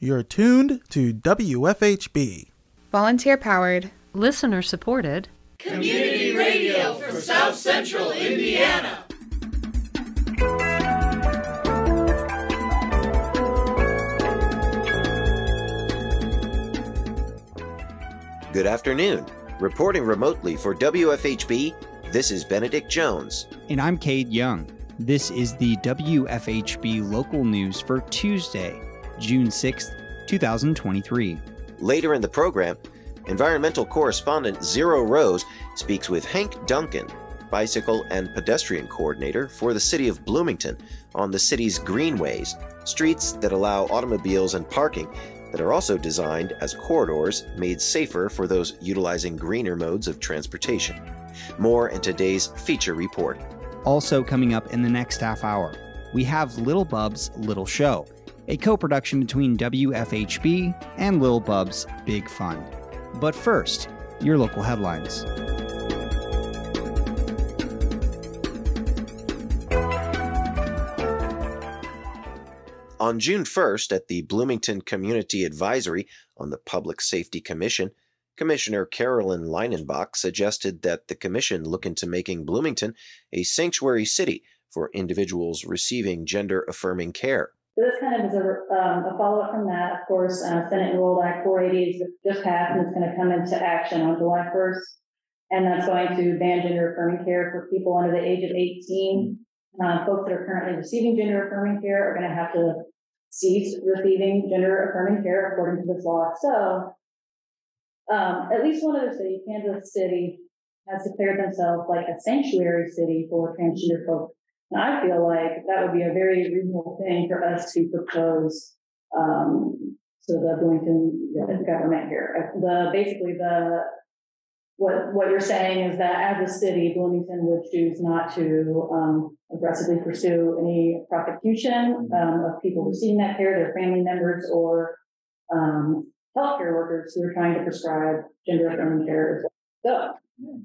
You're tuned to WFHB. Volunteer powered, listener supported, community radio for South Central Indiana. Good afternoon. Reporting remotely for WFHB, this is Benedict Jones. And I'm Cade Young. This is the WFHB local news for Tuesday, June 6th, 2023. Later in the program, environmental correspondent Zyro Roze speaks with Hank Duncan, bicycle and pedestrian coordinator for the city of Bloomington, on the city's greenways, streets that allow automobiles and parking that are also designed as corridors made safer for those utilizing greener modes of transportation. More in today's feature report. Also, coming up in the next half hour, we have Little Bub's Little Show, a co production between WFHB and Little Bub's Big Fund. But first, your local headlines. On June 1st, at the Bloomington Community Advisory on the Public Safety Commission, Commissioner Carolyn Leinenbach suggested that the Commission look into making Bloomington a sanctuary city for individuals receiving gender affirming care. This kind of is a, um, a follow up from that. Of course, uh, Senate Enrolled Act 480 is just passed and it's going to come into action on July 1st. And that's going to ban gender affirming care for people under the age of 18 uh, folks that are currently receiving gender affirming care are going to have to cease receiving gender affirming care according to this law. So, um, at least one other city, Kansas City, has declared themselves like a sanctuary city for transgender folks. And I feel like that would be a very reasonable thing for us to propose um, to the Bloomington government here. The basically the what what you're saying is that as a city, Bloomington would choose not to um, aggressively pursue any prosecution um, of people receiving that care, their family members, or um, healthcare workers who are trying to prescribe gender affirming care. So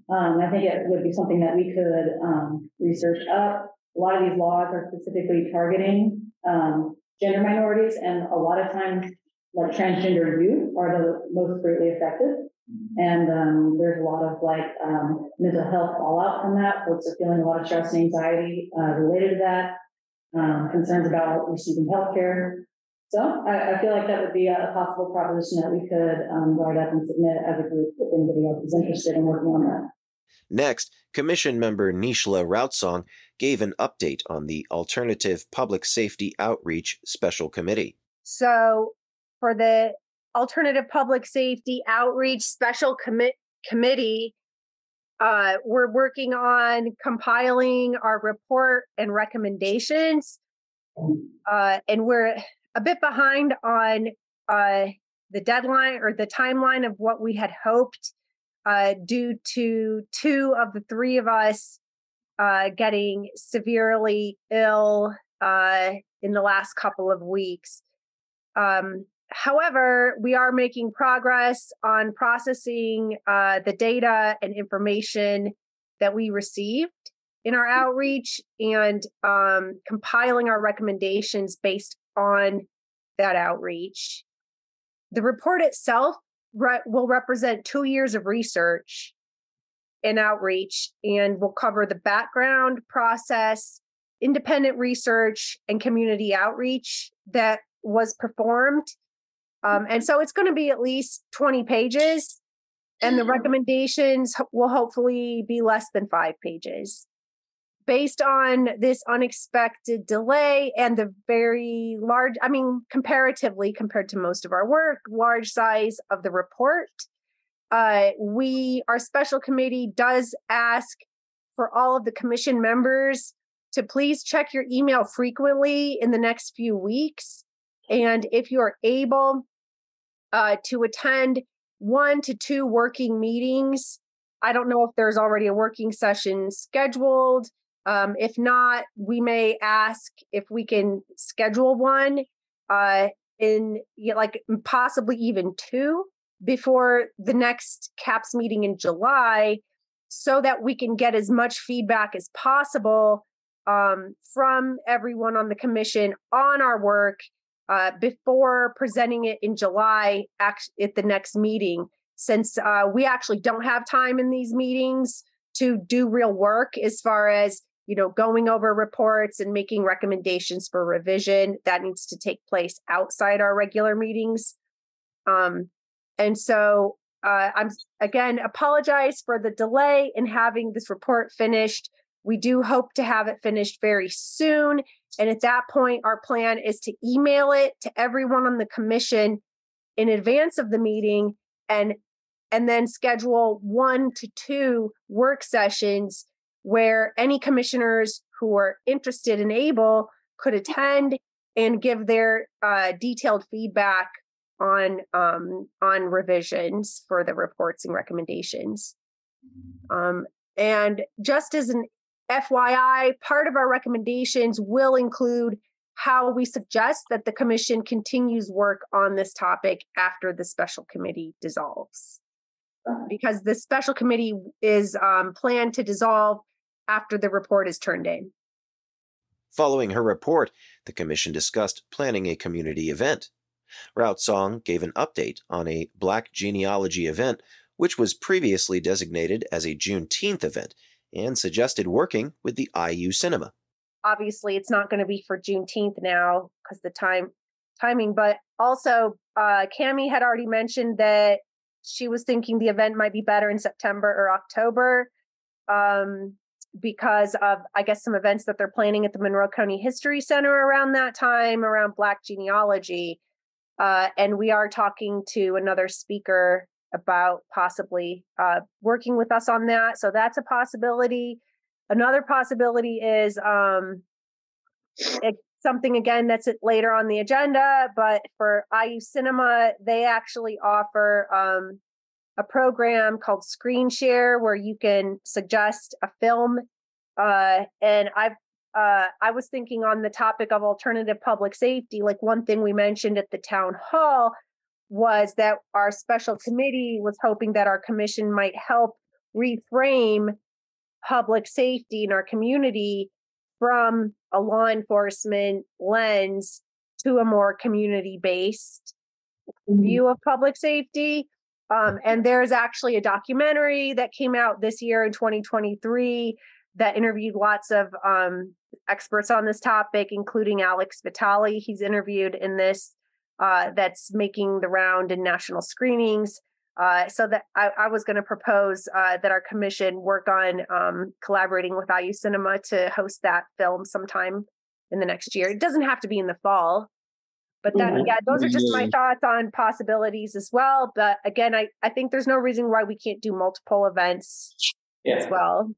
um, I think it would be something that we could um, research up. A lot of these laws are specifically targeting um, gender minorities, and a lot of times, like transgender youth are the most greatly affected. And um, there's a lot of like um, mental health fallout from that. Folks are feeling a lot of stress and anxiety uh, related to that, um, concerns about receiving health care. So I, I, feel like that would be a, possible proposition that we could um, write up and submit as a group if anybody else is interested in working on that. Next, Commission member Nejla Routsong gave an update on the Alternative Public Safety Outreach Special Committee. So, for the Alternative Public Safety Outreach Special Commi- Committee. Uh, we're working on compiling our report and recommendations. Uh, and we're a bit behind on uh, the deadline or the timeline of what we had hoped uh, due to two of the three of us uh, getting severely ill uh, in the last couple of weeks. Um, However, we are making progress on processing uh, the data and information that we received in our outreach and um, compiling our recommendations based on that outreach. The report itself re- will represent two years of research and outreach and will cover the background process, independent research, and community outreach that was performed um, and so it's going to be at least 20 pages, and the mm. recommendations will hopefully be less than five pages. Based on this unexpected delay and the very large, I mean, comparatively compared to most of our work, large size of the report, uh, we, our special committee does ask for all of the commission members to please check your email frequently in the next few weeks. And if you are able, uh, to attend one to two working meetings. I don't know if there's already a working session scheduled. Um, if not, we may ask if we can schedule one uh, in like possibly even two before the next CAPS meeting in July so that we can get as much feedback as possible um, from everyone on the commission on our work uh, before presenting it in July act- at the next meeting, since uh, we actually don't have time in these meetings to do real work as far as you know going over reports and making recommendations for revision that needs to take place outside our regular meetings. Um, and so uh, i'm again apologize for the delay in having this report finished. We do hope to have it finished very soon and at that point our plan is to email it to everyone on the commission in advance of the meeting and and then schedule one to two work sessions where any commissioners who are interested and able could attend and give their uh, detailed feedback on um, on revisions for the reports and recommendations. Um, and just as an FYI, part of our recommendations will include how we suggest that the commission continues work on this topic after the special committee dissolves because the special committee is um, planned to dissolve after the report is turned in. Following her report, the Commission discussed planning a community event. Routsong gave an update on a Black genealogy event, which was previously designated as a Juneteenth event, and suggested working with the IU Cinema. Obviously, it's not going to be for Juneteenth now because the time timing, but also uh, Cami had already mentioned that she was thinking the event might be better in September or October um, because of, I guess, some events that they're planning at the Monroe County History Center around that time, around Black genealogy. Uh, and we are talking to another speaker about possibly uh, working with us on that. So that's a possibility. Another possibility is um, something again that's later on the agenda, but for IU Cinema, they actually offer um, a program called Screen Share where you can suggest a film. Uh, and I've uh, I was thinking on the topic of alternative public safety, like one thing we mentioned at the town hall was that our special committee was hoping that our commission might help reframe public safety in our community from a law enforcement lens to a more community based mm-hmm. view of public safety. Um, and there's actually a documentary that came out this year in 2023 that interviewed lots of um, experts on this topic, including Alex Vitale. He's interviewed in this uh, that's making the round in national screenings. Uh, so that I, I was going to propose uh, that our commission work on um, collaborating with IU Cinema to host that film sometime in the next year. It doesn't have to be in the fall, but that mm-hmm. yeah, those are just my thoughts on possibilities as well. But again, I I think there's no reason why we can't do multiple events yeah. as well.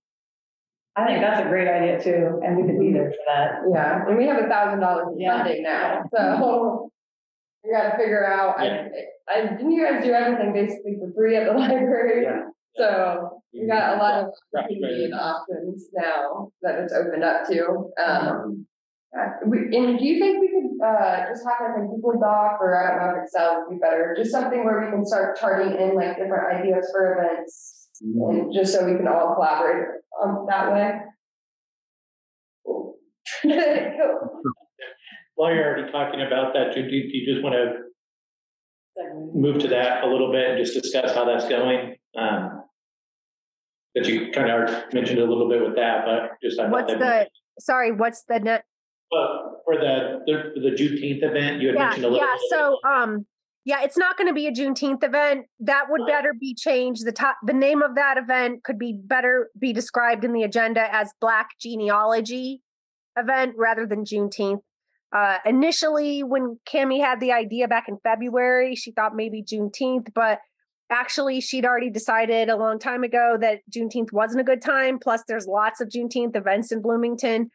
I think that's a great idea too, and we could be there for that. Yeah, and we have a thousand dollars in funding now, so we got to figure out. Yeah. I, I didn't you guys do everything basically for free at the library? Yeah. So we got a lot of opportunity and options now that it's opened up to. Um, uh, we, and do you think we could uh, just have like a Google Doc or I don't know if Excel would be better, just something where we can start charting in like different ideas for events, mm-hmm. and just so we can all collaborate um, that way. while you're already talking about that, do you just want to move to that a little bit and just discuss how that's going? Um, that you kind of mentioned a little bit with that, but just I what's the sorry, what's the net? Well, for the the, the Juneteenth event, you had yeah, mentioned a little. Bit. Yeah, so um, yeah, it's not going to be a Juneteenth event. That would better be changed. The top, the name of that event could be better be described in the agenda as Black Genealogy event rather than Juneteenth. Uh, initially, when Cami had the idea back in February, she thought maybe Juneteenth, but actually, she'd already decided a long time ago that Juneteenth wasn't a good time. Plus, there's lots of Juneteenth events in Bloomington.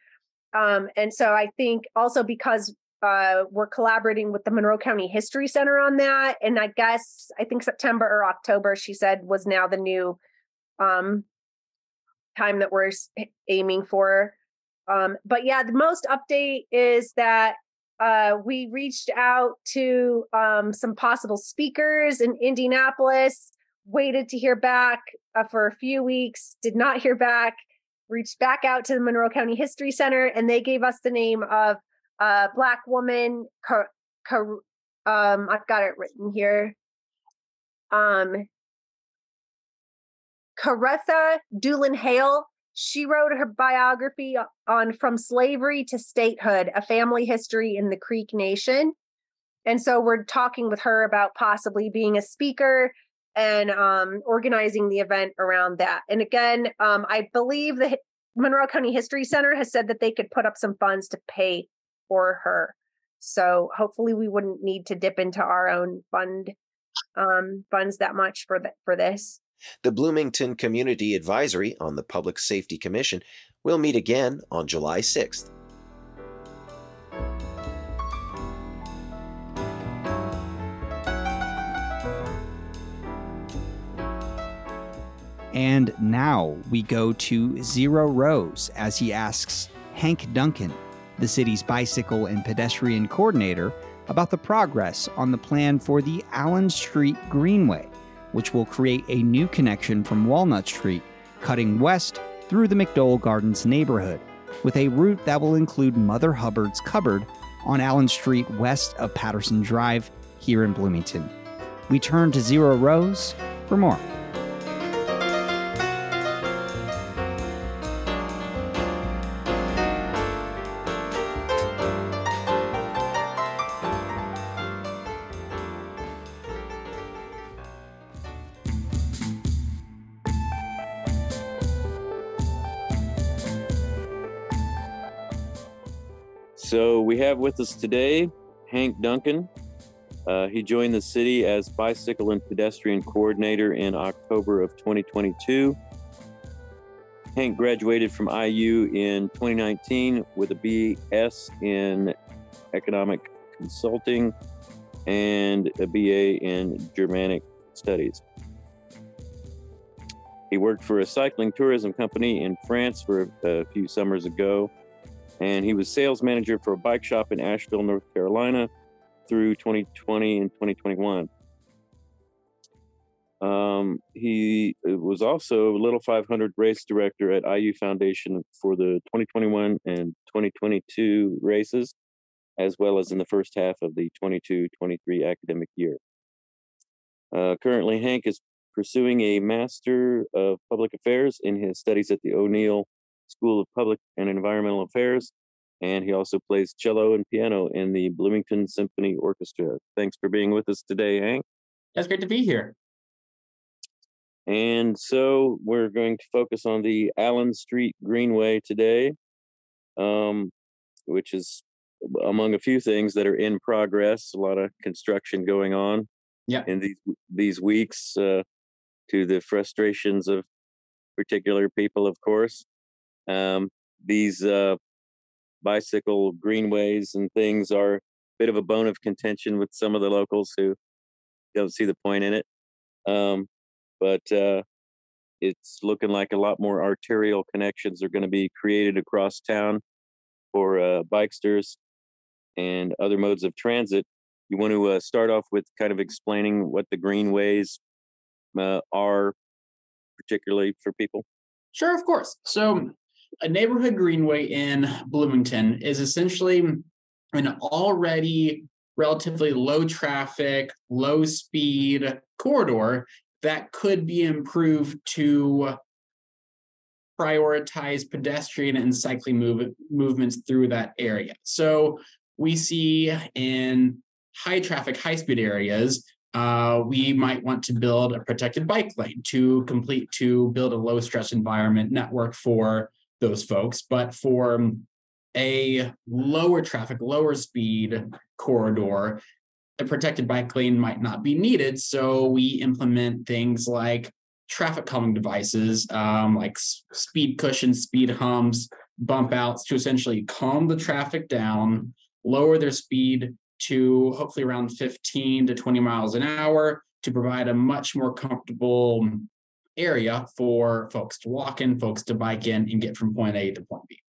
Um, and so I think also because uh, we're collaborating with the Monroe County History Center on that. And I guess I think September or October, she said, was now the new um, time that we're aiming for. Um, but yeah, the most update is that uh, we reached out to um, some possible speakers in Indianapolis, waited to hear back uh, for a few weeks, did not hear back, reached back out to the Monroe County History Center, and they gave us the name of a black woman, Car- um, I've got it written here. Um, Caretha Doolin Hale. She wrote her biography on From Slavery to Statehood, a family history in the Creek Nation. And so we're talking with her about possibly being a speaker and um, organizing the event around that. And again, um, I believe the Monroe County History Center has said that they could put up some funds to pay for her. So hopefully we wouldn't need to dip into our own fund um, funds that much for the, for this. The Bloomington Community Advisory on the Public Safety Commission will meet again on July 6th. And now we go to Zyro Roze as he asks Hank Duncan, the city's bicycle and pedestrian coordinator, about the progress on the plan for the Allen Street Greenway, which will create a new connection from Walnut Street, cutting west through the McDowell Gardens neighborhood, with a route that will include Mother Hubbard's Cupboard on Allen Street west of Patterson Drive here in Bloomington. We turn to Zyro Roze for more. With us today Hank Duncan. Uh, he joined the city as bicycle and pedestrian coordinator in October of 2022. Hank graduated from IU in 2019 with a BS in economic consulting and a BA in Germanic studies. He worked for a cycling tourism company in France for a few summers ago and he was sales manager for a bike shop in Asheville, North Carolina through 2020 and 2021. Um, he was also Little 500 race director at IU Foundation for the 2021 and 2022 races, as well as in the first half of the 22 23 academic year. Uh, currently, Hank is pursuing a Master of Public Affairs in his studies at the O'Neill School of Public and Environmental Affairs, and he also plays cello and piano in the Bloomington Symphony Orchestra. Thanks for being with us today, Hank. That's great to be here. And so we're going to focus on the Allen Street Greenway today, um, which is among a few things that are in progress. A lot of construction going on. Yeah. In these these weeks, uh, to the frustrations of particular people, of course. Um, these uh, bicycle greenways and things are a bit of a bone of contention with some of the locals who don't see the point in it. Um, but uh, it's looking like a lot more arterial connections are going to be created across town for uh, bikesters and other modes of transit. You want to uh, start off with kind of explaining what the greenways uh, are, particularly for people? Sure, of course. So, a neighborhood greenway in Bloomington is essentially an already relatively low traffic, low speed corridor that could be improved to prioritize pedestrian and cycling move, movements through that area. So we see in high traffic, high speed areas, uh, we might want to build a protected bike lane to complete to build a low stress environment network for those folks. But for a lower traffic, lower speed corridor, a protected bike lane might not be needed. So we implement things like traffic calming devices, um, like speed cushions, speed humps, bump outs to essentially calm the traffic down, lower their speed to hopefully around 15 to 20 miles an hour to provide a much more comfortable area for folks to walk in, folks to bike in, and get from point A to point B.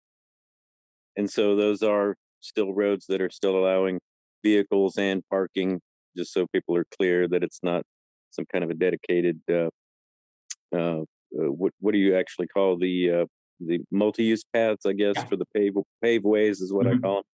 And so those are still roads that are still allowing vehicles and parking, just so people are clear that it's not some kind of a dedicated. Uh, uh, uh, what what do you actually call the uh, the multi-use paths? I guess yeah. for the pave paveways is what mm-hmm. I call them.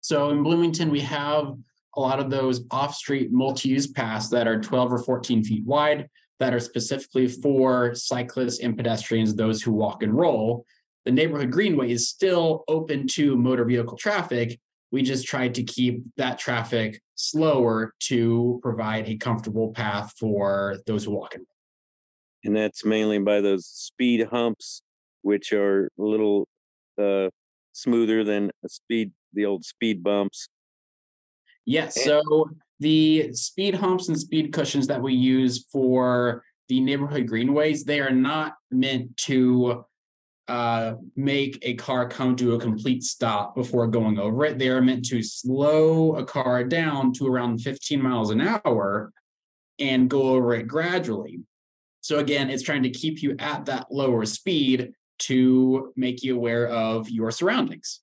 So in Bloomington, we have a lot of those off-street multi-use paths that are 12 or 14 feet wide that are specifically for cyclists and pedestrians, those who walk and roll. The neighborhood greenway is still open to motor vehicle traffic. We just tried to keep that traffic slower to provide a comfortable path for those who walk and roll. And that's mainly by those speed humps, which are a little uh, smoother than a speed, the old speed bumps. Yes. So the speed humps and speed cushions that we use for the neighborhood greenways, they are not meant to uh, make a car come to a complete stop before going over it. They are meant to slow a car down to around 15 miles an hour and go over it gradually. So again, it's trying to keep you at that lower speed to make you aware of your surroundings.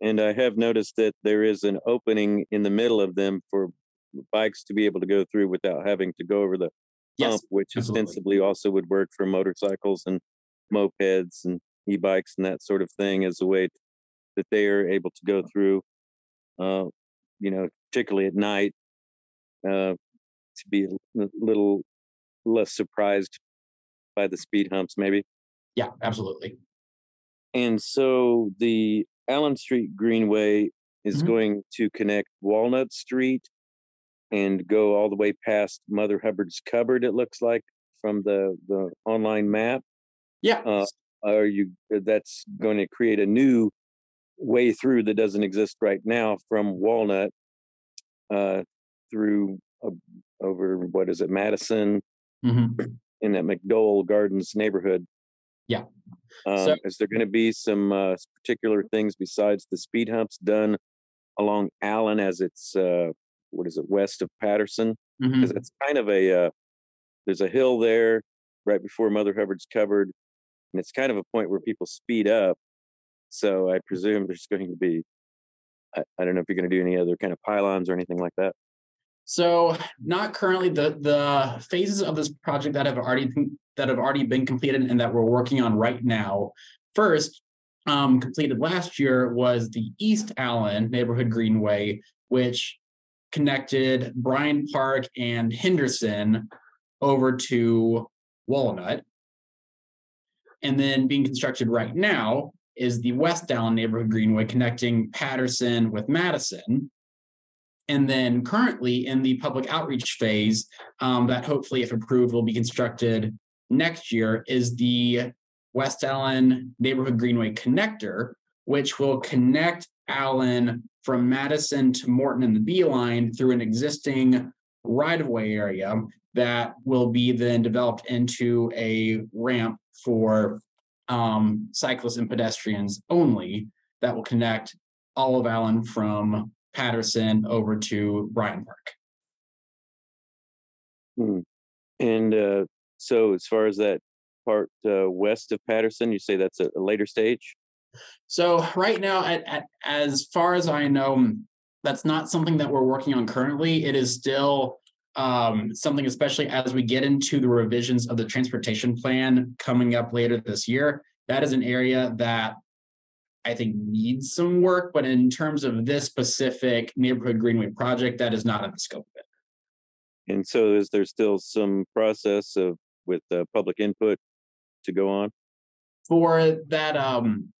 And I have noticed that there is an opening in the middle of them for bikes to be able to go through without having to go over the Yes, hump, which absolutely. ostensibly also would work for motorcycles and mopeds and e-bikes and that sort of thing as a way that they are able to go through. Uh, you know, particularly at night, uh, to be a little less surprised by the speed humps, maybe. Yeah, absolutely. And so the Allen Street Greenway is Mhm. going to connect Walnut Street and go all the way past Mother Hubbard's cupboard, it looks like, from the, the online map. Yeah. Uh, are you, that's going to create a new way through that doesn't exist right now from Walnut uh, through uh, over, what is it, Madison Mhm. in that McDowell Gardens neighborhood. Yeah. Um, So- is there going to be some uh, particular things besides the speed humps done along Allen as it's uh, what is it west of Patterson? Because it's kind of a uh, there's a hill there right before Mother Hubbard's Cupboard, and it's kind of a point where people speed up. So I presume there's going to be I, I don't know if you're going to do any other kind of pylons or anything like that. So not currently the the phases of this project that have already that have already been completed and that we're working on right now. First, um, completed last year was the East Allen Neighborhood Greenway, which connected Bryan Park and Henderson over to Walnut. And then being constructed right now is the West Allen Neighborhood Greenway connecting Patterson with Madison. And then currently in the public outreach phase, um, that hopefully, if approved, will be constructed next year, is the West Allen Neighborhood Greenway Connector, which will connect Allen from Madison to Morton and the Beeline through an existing right-of-way area that will be then developed into a ramp for um, cyclists and pedestrians only that will connect all of Allen from Patterson over to Bryan Park. Hmm. And uh, so, as far as that part uh, west of Patterson, you say that's a, a later stage. So right now, at, at as far as I know, that's not something that we're working on currently. It is still um, something, especially as we get into the revisions of the transportation plan coming up later this year. That is an area that I think needs some work, but in terms of this specific neighborhood greenway project, that is not in the scope of it. And so, is there still some process of with uh, public input to go on? for that um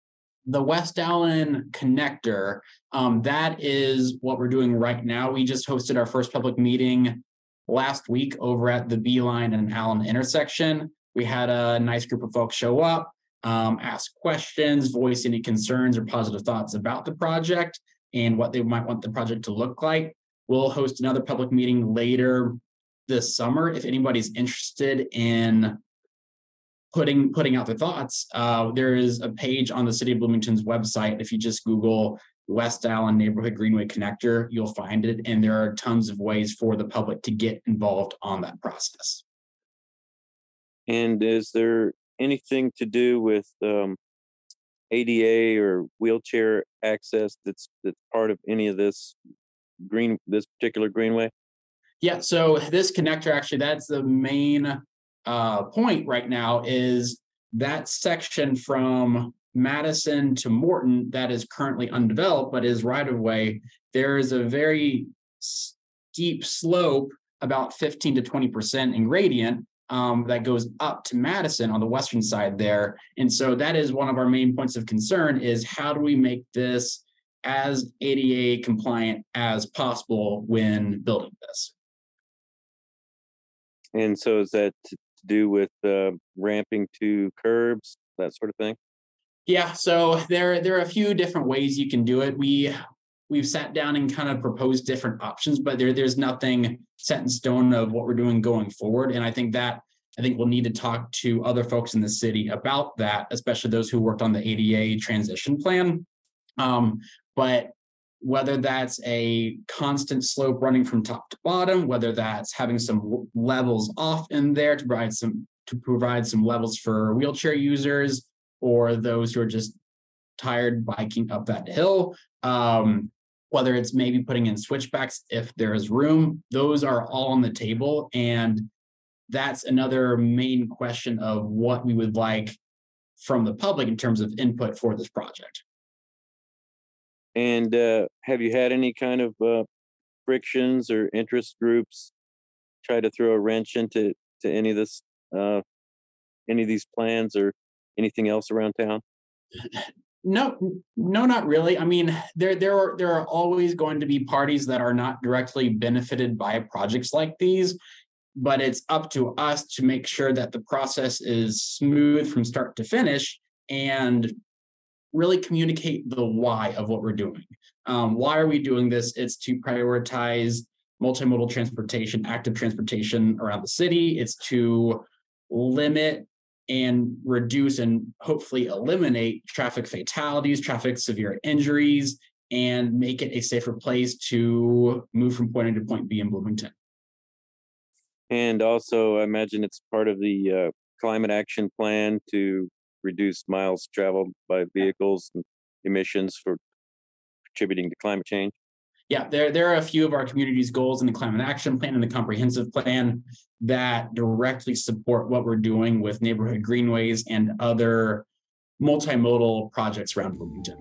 the West Allen connector, um, that is what we're doing right now. We just hosted our first public meeting last week over at the Beeline and Allen intersection. We had a nice group of folks show up, um, ask questions, voice any concerns or positive thoughts about the project and what they might want the project to look like. We'll host another public meeting later this summer if anybody's interested in putting putting out their thoughts. Uh, there is a page on the City of Bloomington's website. If you just Google West Allen Neighborhood Greenway Connector, you'll find it, and there are tons of ways for the public to get involved on that process. And is there anything to do with um, ADA or wheelchair access that's that's part of any of this green this particular greenway? Yeah, so this connector actually that's the main uh, point right now is that section from Madison to Morton that is currently undeveloped but is right of way. There is a very steep slope, about 15 to 20% in gradient, um, that goes up to Madison on the western side there. And so that is one of our main points of concern is how do we make this as ADA compliant as possible when building this? And so is that to do with uh, ramping to curbs, that sort of thing? Yeah, so there there are a few different ways you can do it. We we've sat down and kind of proposed different options, but there there's nothing set in stone of what we're doing going forward. And I think that I think we'll need to talk to other folks in the city about that, especially those who worked on the ADA transition plan. Um, but whether that's a constant slope running from top to bottom, whether that's having some levels off in there to provide some to provide some levels for wheelchair users or those who are just tired biking up that hill. Um, whether it's maybe putting in switchbacks if there is room, those are all on the table. And that's another main question of what we would like from the public in terms of input for this project. And uh, have you had any kind of uh, frictions or interest groups try to throw a wrench into to any of this, uh, any of these plans or anything else around town? No, no, not really. I mean, there there are there are always going to be parties that are not directly benefited by projects like these, but it's up to us to make sure that the process is smooth from start to finish and really communicate the why of what we're doing. Um, why are we doing this? It's to prioritize multimodal transportation, active transportation around the city. It's to limit and reduce and hopefully eliminate traffic fatalities, traffic severe injuries, and make it a safer place to move from point A to point B in Bloomington. And also, I imagine it's part of the uh, climate action plan to reduce miles traveled by vehicles and emissions for contributing to climate change yeah, there, there are a few of our community's goals in the climate action plan and the comprehensive plan that directly support what we're doing with neighborhood greenways and other multimodal projects around Bloomington.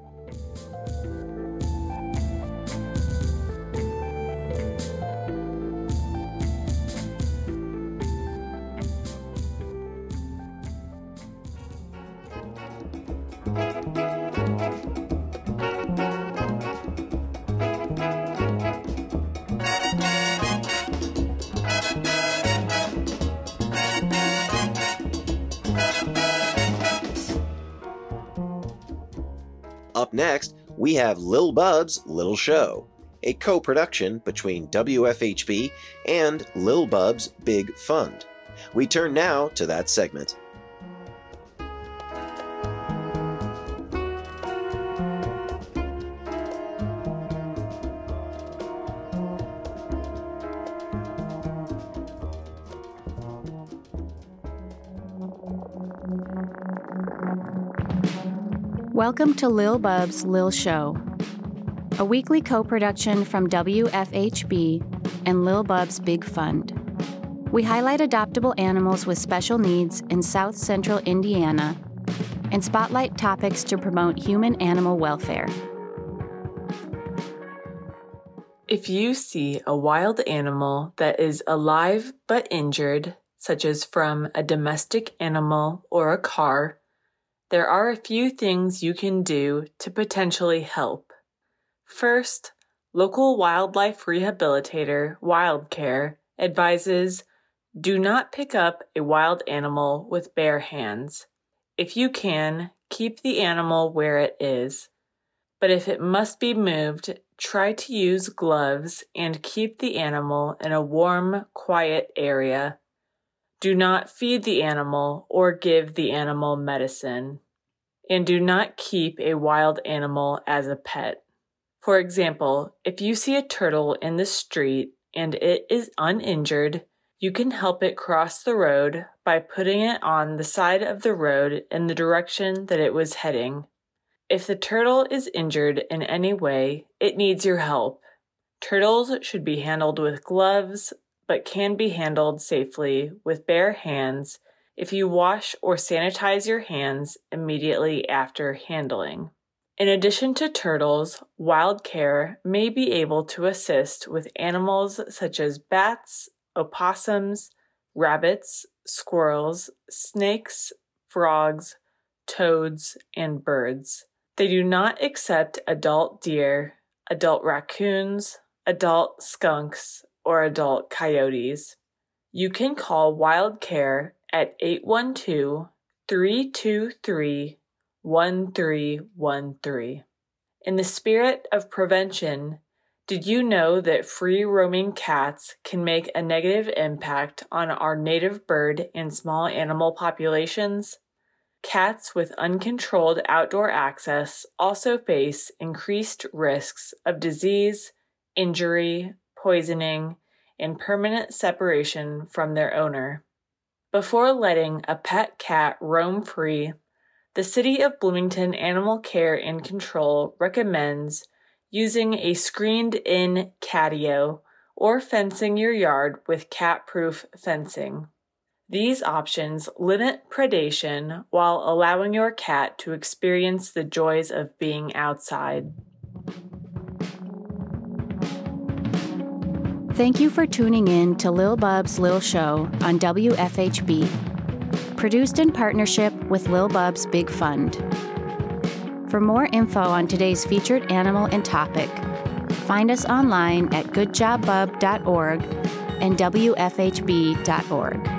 Up next, we have Lil Bub's Little Show, a co production between WFHB and Lil Bub's Big Fund. We turn now to that segment. Welcome to Lil Bub's Lil Show, a weekly co production from WFHB and Lil Bub's Big Fund. We highlight adoptable animals with special needs in South Central Indiana and spotlight topics to promote human animal welfare. If you see a wild animal that is alive but injured, such as from a domestic animal or a car, there are a few things you can do to potentially help. First, local wildlife rehabilitator WildCare advises do not pick up a wild animal with bare hands. If you can, keep the animal where it is. But if it must be moved, try to use gloves and keep the animal in a warm, quiet area do not feed the animal or give the animal medicine. And do not keep a wild animal as a pet. For example, if you see a turtle in the street and it is uninjured, you can help it cross the road by putting it on the side of the road in the direction that it was heading. If the turtle is injured in any way, it needs your help. Turtles should be handled with gloves, but can be handled safely with bare hands if you wash or sanitize your hands immediately after handling. In addition to turtles, WildCare may be able to assist with animals such as bats, opossums, rabbits, squirrels, snakes, frogs, toads, and birds. They do not accept adult deer, adult raccoons, adult skunks, or adult coyotes. You can call WildCare at 812 323 1313. In the spirit of prevention, did you know that free roaming cats can make a negative impact on our native bird and small animal populations? Cats with uncontrolled outdoor access also face increased risks of disease, injury, poisoning, and permanent separation from their owner. Before letting a pet cat roam free, the City of Bloomington Animal Care and Control recommends using a screened in catio or fencing your yard with cat proof fencing. These options limit predation while allowing your cat to experience the joys of being outside. Thank you for tuning in to Lil Bub's Lil Show on WFHB. Produced in partnership with Lil Bub's Big Fund. For more info on today's featured animal and topic, find us online at goodjobbub.org and WFHB.org.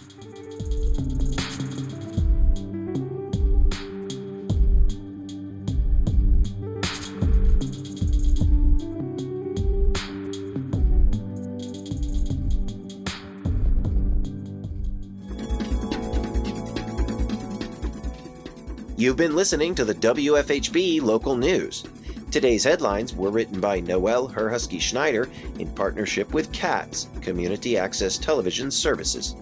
You've been listening to the WFHB local news. Today's headlines were written by Noel Herhusky Schneider in partnership with CATS, Community Access Television Services.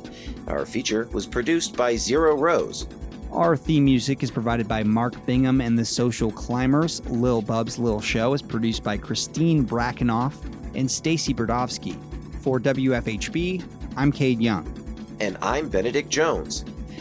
Our feature was produced by Zyro Roze. Our theme music is provided by Mark Bingham and the Social Climbers. Lil Bub's Lil Show is produced by Christine Brackenoff and Stacy Berdovsky. For WFHB, I'm Cade Young. And I'm Benedict Jones.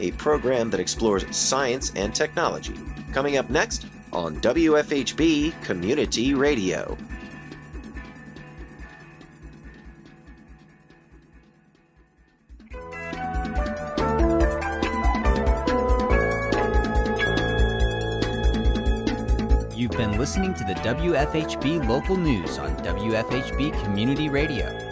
a program that explores science and technology. Coming up next on WFHB Community Radio. You've been listening to the WFHB local news on WFHB Community Radio.